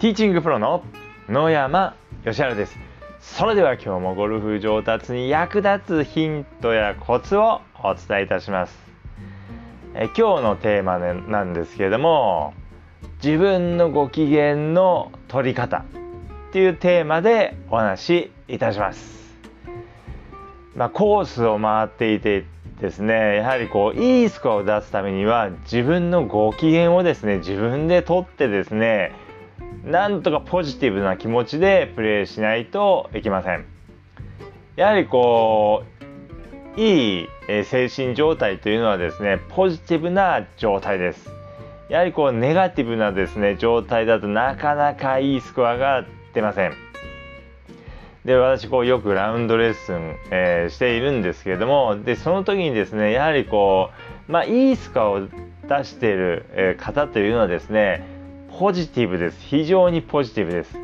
ティーチングプロの野山義晴です。それでは今日もゴルフ上達に役立つヒントやコツをお伝えいたします。え今日のテーマ、ね、なんですけれども自分のご機嫌の取り方っていうテーマでお話しいたします。まあ、コースを回っていてですねやはりこういいスコアを出すためには自分のご機嫌をですね自分で取ってですねなんとかポジティブな気持ちでプレーしないといけません。やはりこういい精神状態というのはですねポジティブな状態です。やはりこうネガティブなですね状態だとなかなかいいスコアが出ません。で私こうよくラウンドレッスン、えー、しているんですけれどもでその時にですねやはりこうまあいいスコアを出している、方というのはですねポジティブです。非常にポジティブです。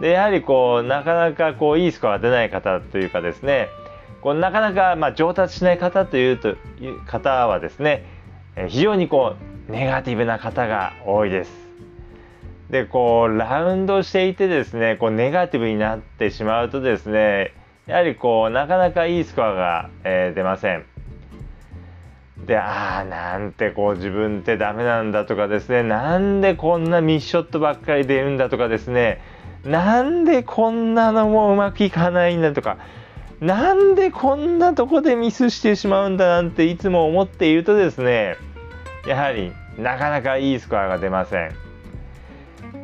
でやはりこうなかなかこういいスコアが出ない方というかですね。こうなかなかま上達しない方というという方はですね非常にこうネガティブな方が多いです。でこうラウンドしていてですねこうネガティブになってしまうとですねやはりこうなかなかいいスコアが、えー、出ません。でああなんてこう自分ってダメなんだとかですね。なんでこんなミッショットばっかり出るんだとかですね。なんでこんなのもうまくいかないんだとか。なんでこんなとこでミスしてしまうんだなんていつも思っているとですね。やはりなかなかいいスコアが出ません。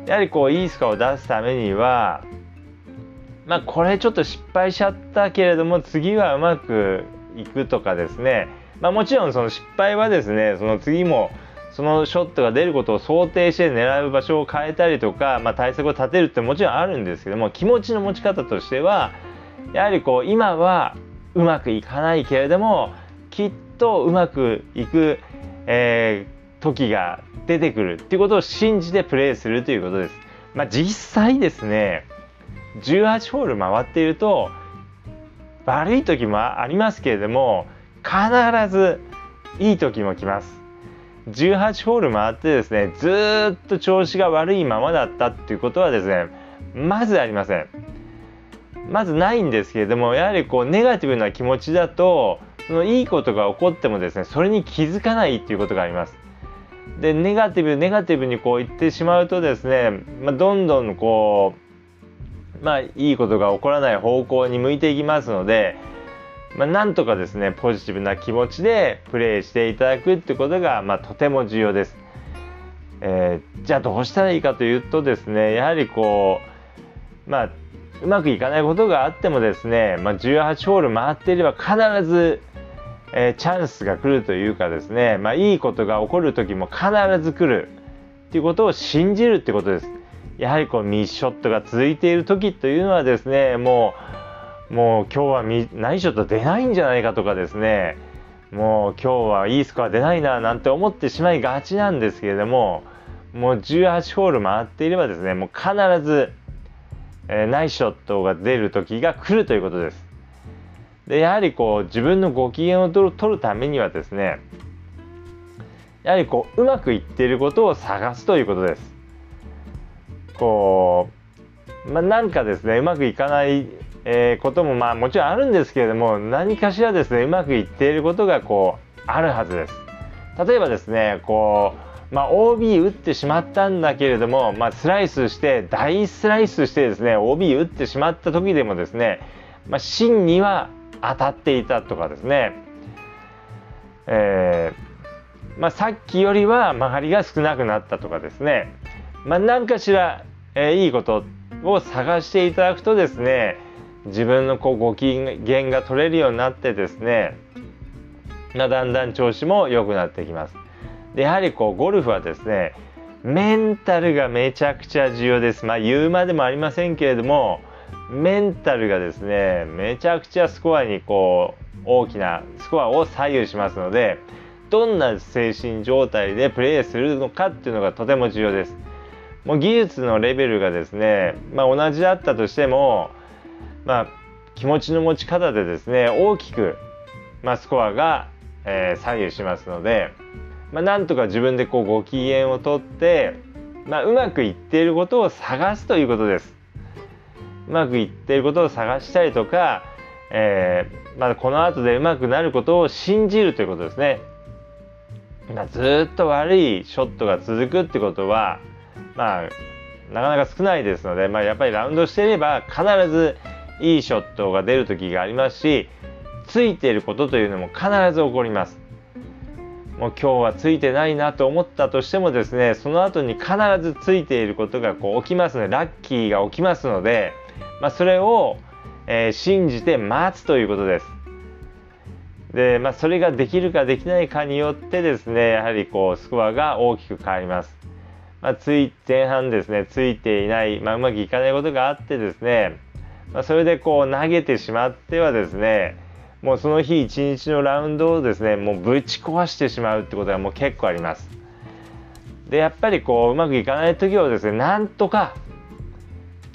やはりこういいスコアを出すためにはまあこれちょっと失敗しちゃったけれども次はうまくいくとかですね。まあもちろんその失敗はですねその次もそのショットが出ることを想定して狙う場所を変えたりとか、まあ、対策を立てるってもちろんあるんですけども気持ちの持ち方としてはやはりこう今はうまくいかないけれどもきっとうまくいく、えー、時が出てくるっていうことを信じてプレーするということです。まあ、実際ですね18ホール回っていると悪い時もありますけれども必ずいい時も来ます。18ホール回ってですねずっと調子が悪いままだったっていうことはですねまずありません。まずないんですけれどもやはりこうネガティブな気持ちだとそのいいことが起こってもですねそれに気づかないっていうことがあります。でネガティブネガティブにこう言ってしまうとですね、まあ、どんどんこうまあいいことが起こらない方向に向いていきますので、まあ、なんとかですねポジティブな気持ちでプレーしていただくってことが、まあ、とても重要です。えー、じゃあどうしたらいいかというとですねやはりこうまあうまくいかないことがあってもですね、まあ、18ホール回っていれば必ずえー、チャンスが来るというかですね、まあ、いいことが起こる時も必ず来るっていうことを信じるってことです。やはりこうミスショットが続いている時というのはですねもうもう今日はミナイショット出ないんじゃないかとかですねもう今日はいいスコア出ないななんて思ってしまいがちなんですけれどももう18ホール回っていればですねもう必ず、えー、ナイスショットが出る時が来るということです。でやはりこう自分のご機嫌を取る取るためにはですねやはりこううまくいっていることを探すということです。こう、まあ、なんかですねうまくいかない、えー、こともまあもちろんあるんですけれども何かしらですねうまくいっていることがこうあるはずです。例えばですねこう、まあ、OB 打ってしまったんだけれども、まあ、スライスして大スライスしてですね OB 打ってしまった時でもですね、まあ、真には当たっていたとかですね、えー、まあ、さっきよりは曲がりが少なくなったとかですね、まあ、何かしら、えー、いいことを探していただくとですね自分のこうご機嫌が取れるようになってですね、だんだん調子も良くなってきます。でやはりこうゴルフはですねメンタルがめちゃくちゃ重要です。まあ言うまでもありませんけれどもメンタルがですねめちゃくちゃスコアにこう大きなスコアを左右しますのでどんな精神状態でプレーするのかっていうのがとても重要です。もう技術のレベルがですね、まあ、同じだったとしても、まあ、気持ちの持ち方でですね大きく、まあ、スコアが、えー、左右しますので、まあ、なんとか自分でこうご機嫌をとってまあ、うまくいっていることを探すということです。うまくいっていることを探したりとか、えー、まあ、この後でうまくなることを信じるということですね。まあ、ずっと悪いショットが続くってことは、まあ、なかなか少ないですので、まあ、やっぱりラウンドしていれば必ずいいショットが出る時がありますしついていることというのも必ず起こります。もう今日はついてないなと思ったとしてもですねその後に必ずついていることがこう起きますのでラッキーが起きますので、まあ、それを、えー、信じて待つということです。で、まあ、それができるかできないかによってですねやはりこうスコアが大きく変わります。まあ、つい前半ですねついていない、まあ、うまくいかないことがあってですね、まあ、それでこう投げてしまってはですねもうその日一日のラウンドをですねもうぶち壊してしまうってことがもう結構あります。でやっぱりこううまくいかない時はですねなんとか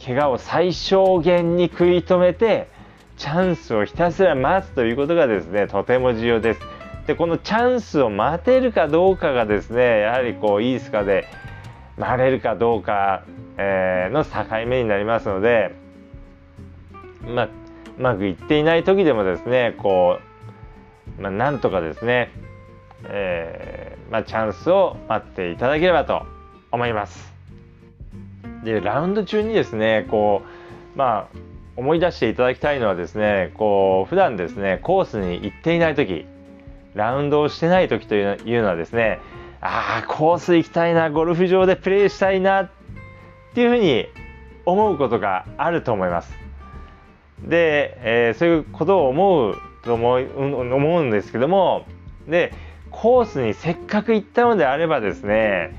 怪我を最小限に食い止めてチャンスをひたすら待つということがですねとても重要です。でこのチャンスを待てるかどうかがですねやはりこういいスカで回れるかどうか、え、の境目になりますのでまあうまくいっていない時でもですねこう、まあ、なんとかですね、えー、まあ、チャンスを待っていただければと思います。でラウンド中にですねこうまあ思い出していただきたいのはですねこう普段ですねコースに行っていない時ラウンドをしてない時というのはですねああコース行きたいなゴルフ場でプレーしたいなっていうふうに思うことがあると思います。で、えー、そういうことを思うと思う思うんですけどもでコースにせっかく行ったのであればですね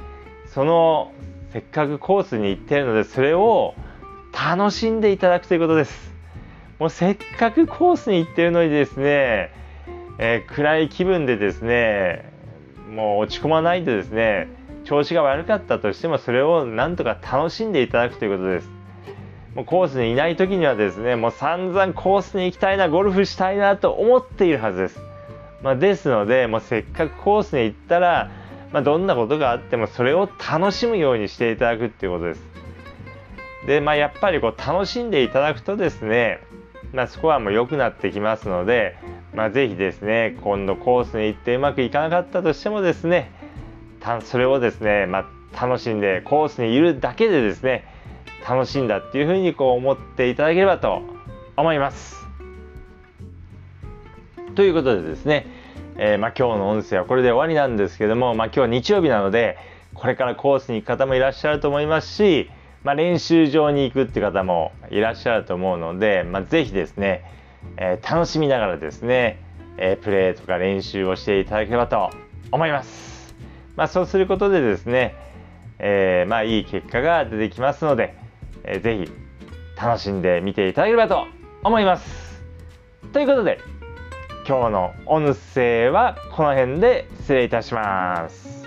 そのせっかくコースに行ってるのでそれを楽しんでいただくということです。もうせっかくコースに行ってるのにですね、えー、暗い気分でですねもう落ち込まないでですね調子が悪かったとしてもそれをなんとか楽しんでいただくということです。もうコースにいない時にはですねもう散々コースに行きたいなゴルフしたいなと思っているはずです、まあ、ですのでもうせっかくコースに行ったら、まあ、どんなことがあってもそれを楽しむようにしていただくっていうことです。でまあやっぱりこう楽しんでいただくとですね、まあ、スコアも良くなってきますので、まあ、ぜひですね今度コースに行ってうまくいかなかったとしてもですねたそれをですね、まあ、楽しんでコースにいるだけでですね楽しんだっていうふうにこう思っていただければと思います。ということでですね、えー、まあ、今日の音声はこれで終わりなんですけども、まあ、今日日曜日なのでこれからコースに行く方もいらっしゃると思いますし、まあ、練習場に行くって方もいらっしゃると思うので、まあ、ぜひですね、えー、楽しみながらですね、えー、プレーとか練習をしていただければと思います。まあ、そうすることでですね、えまあ、いい結果が出てきますので、えー、ぜひ楽しんで見ていただければと思います。ということで今日の音声はこの辺で失礼いたします。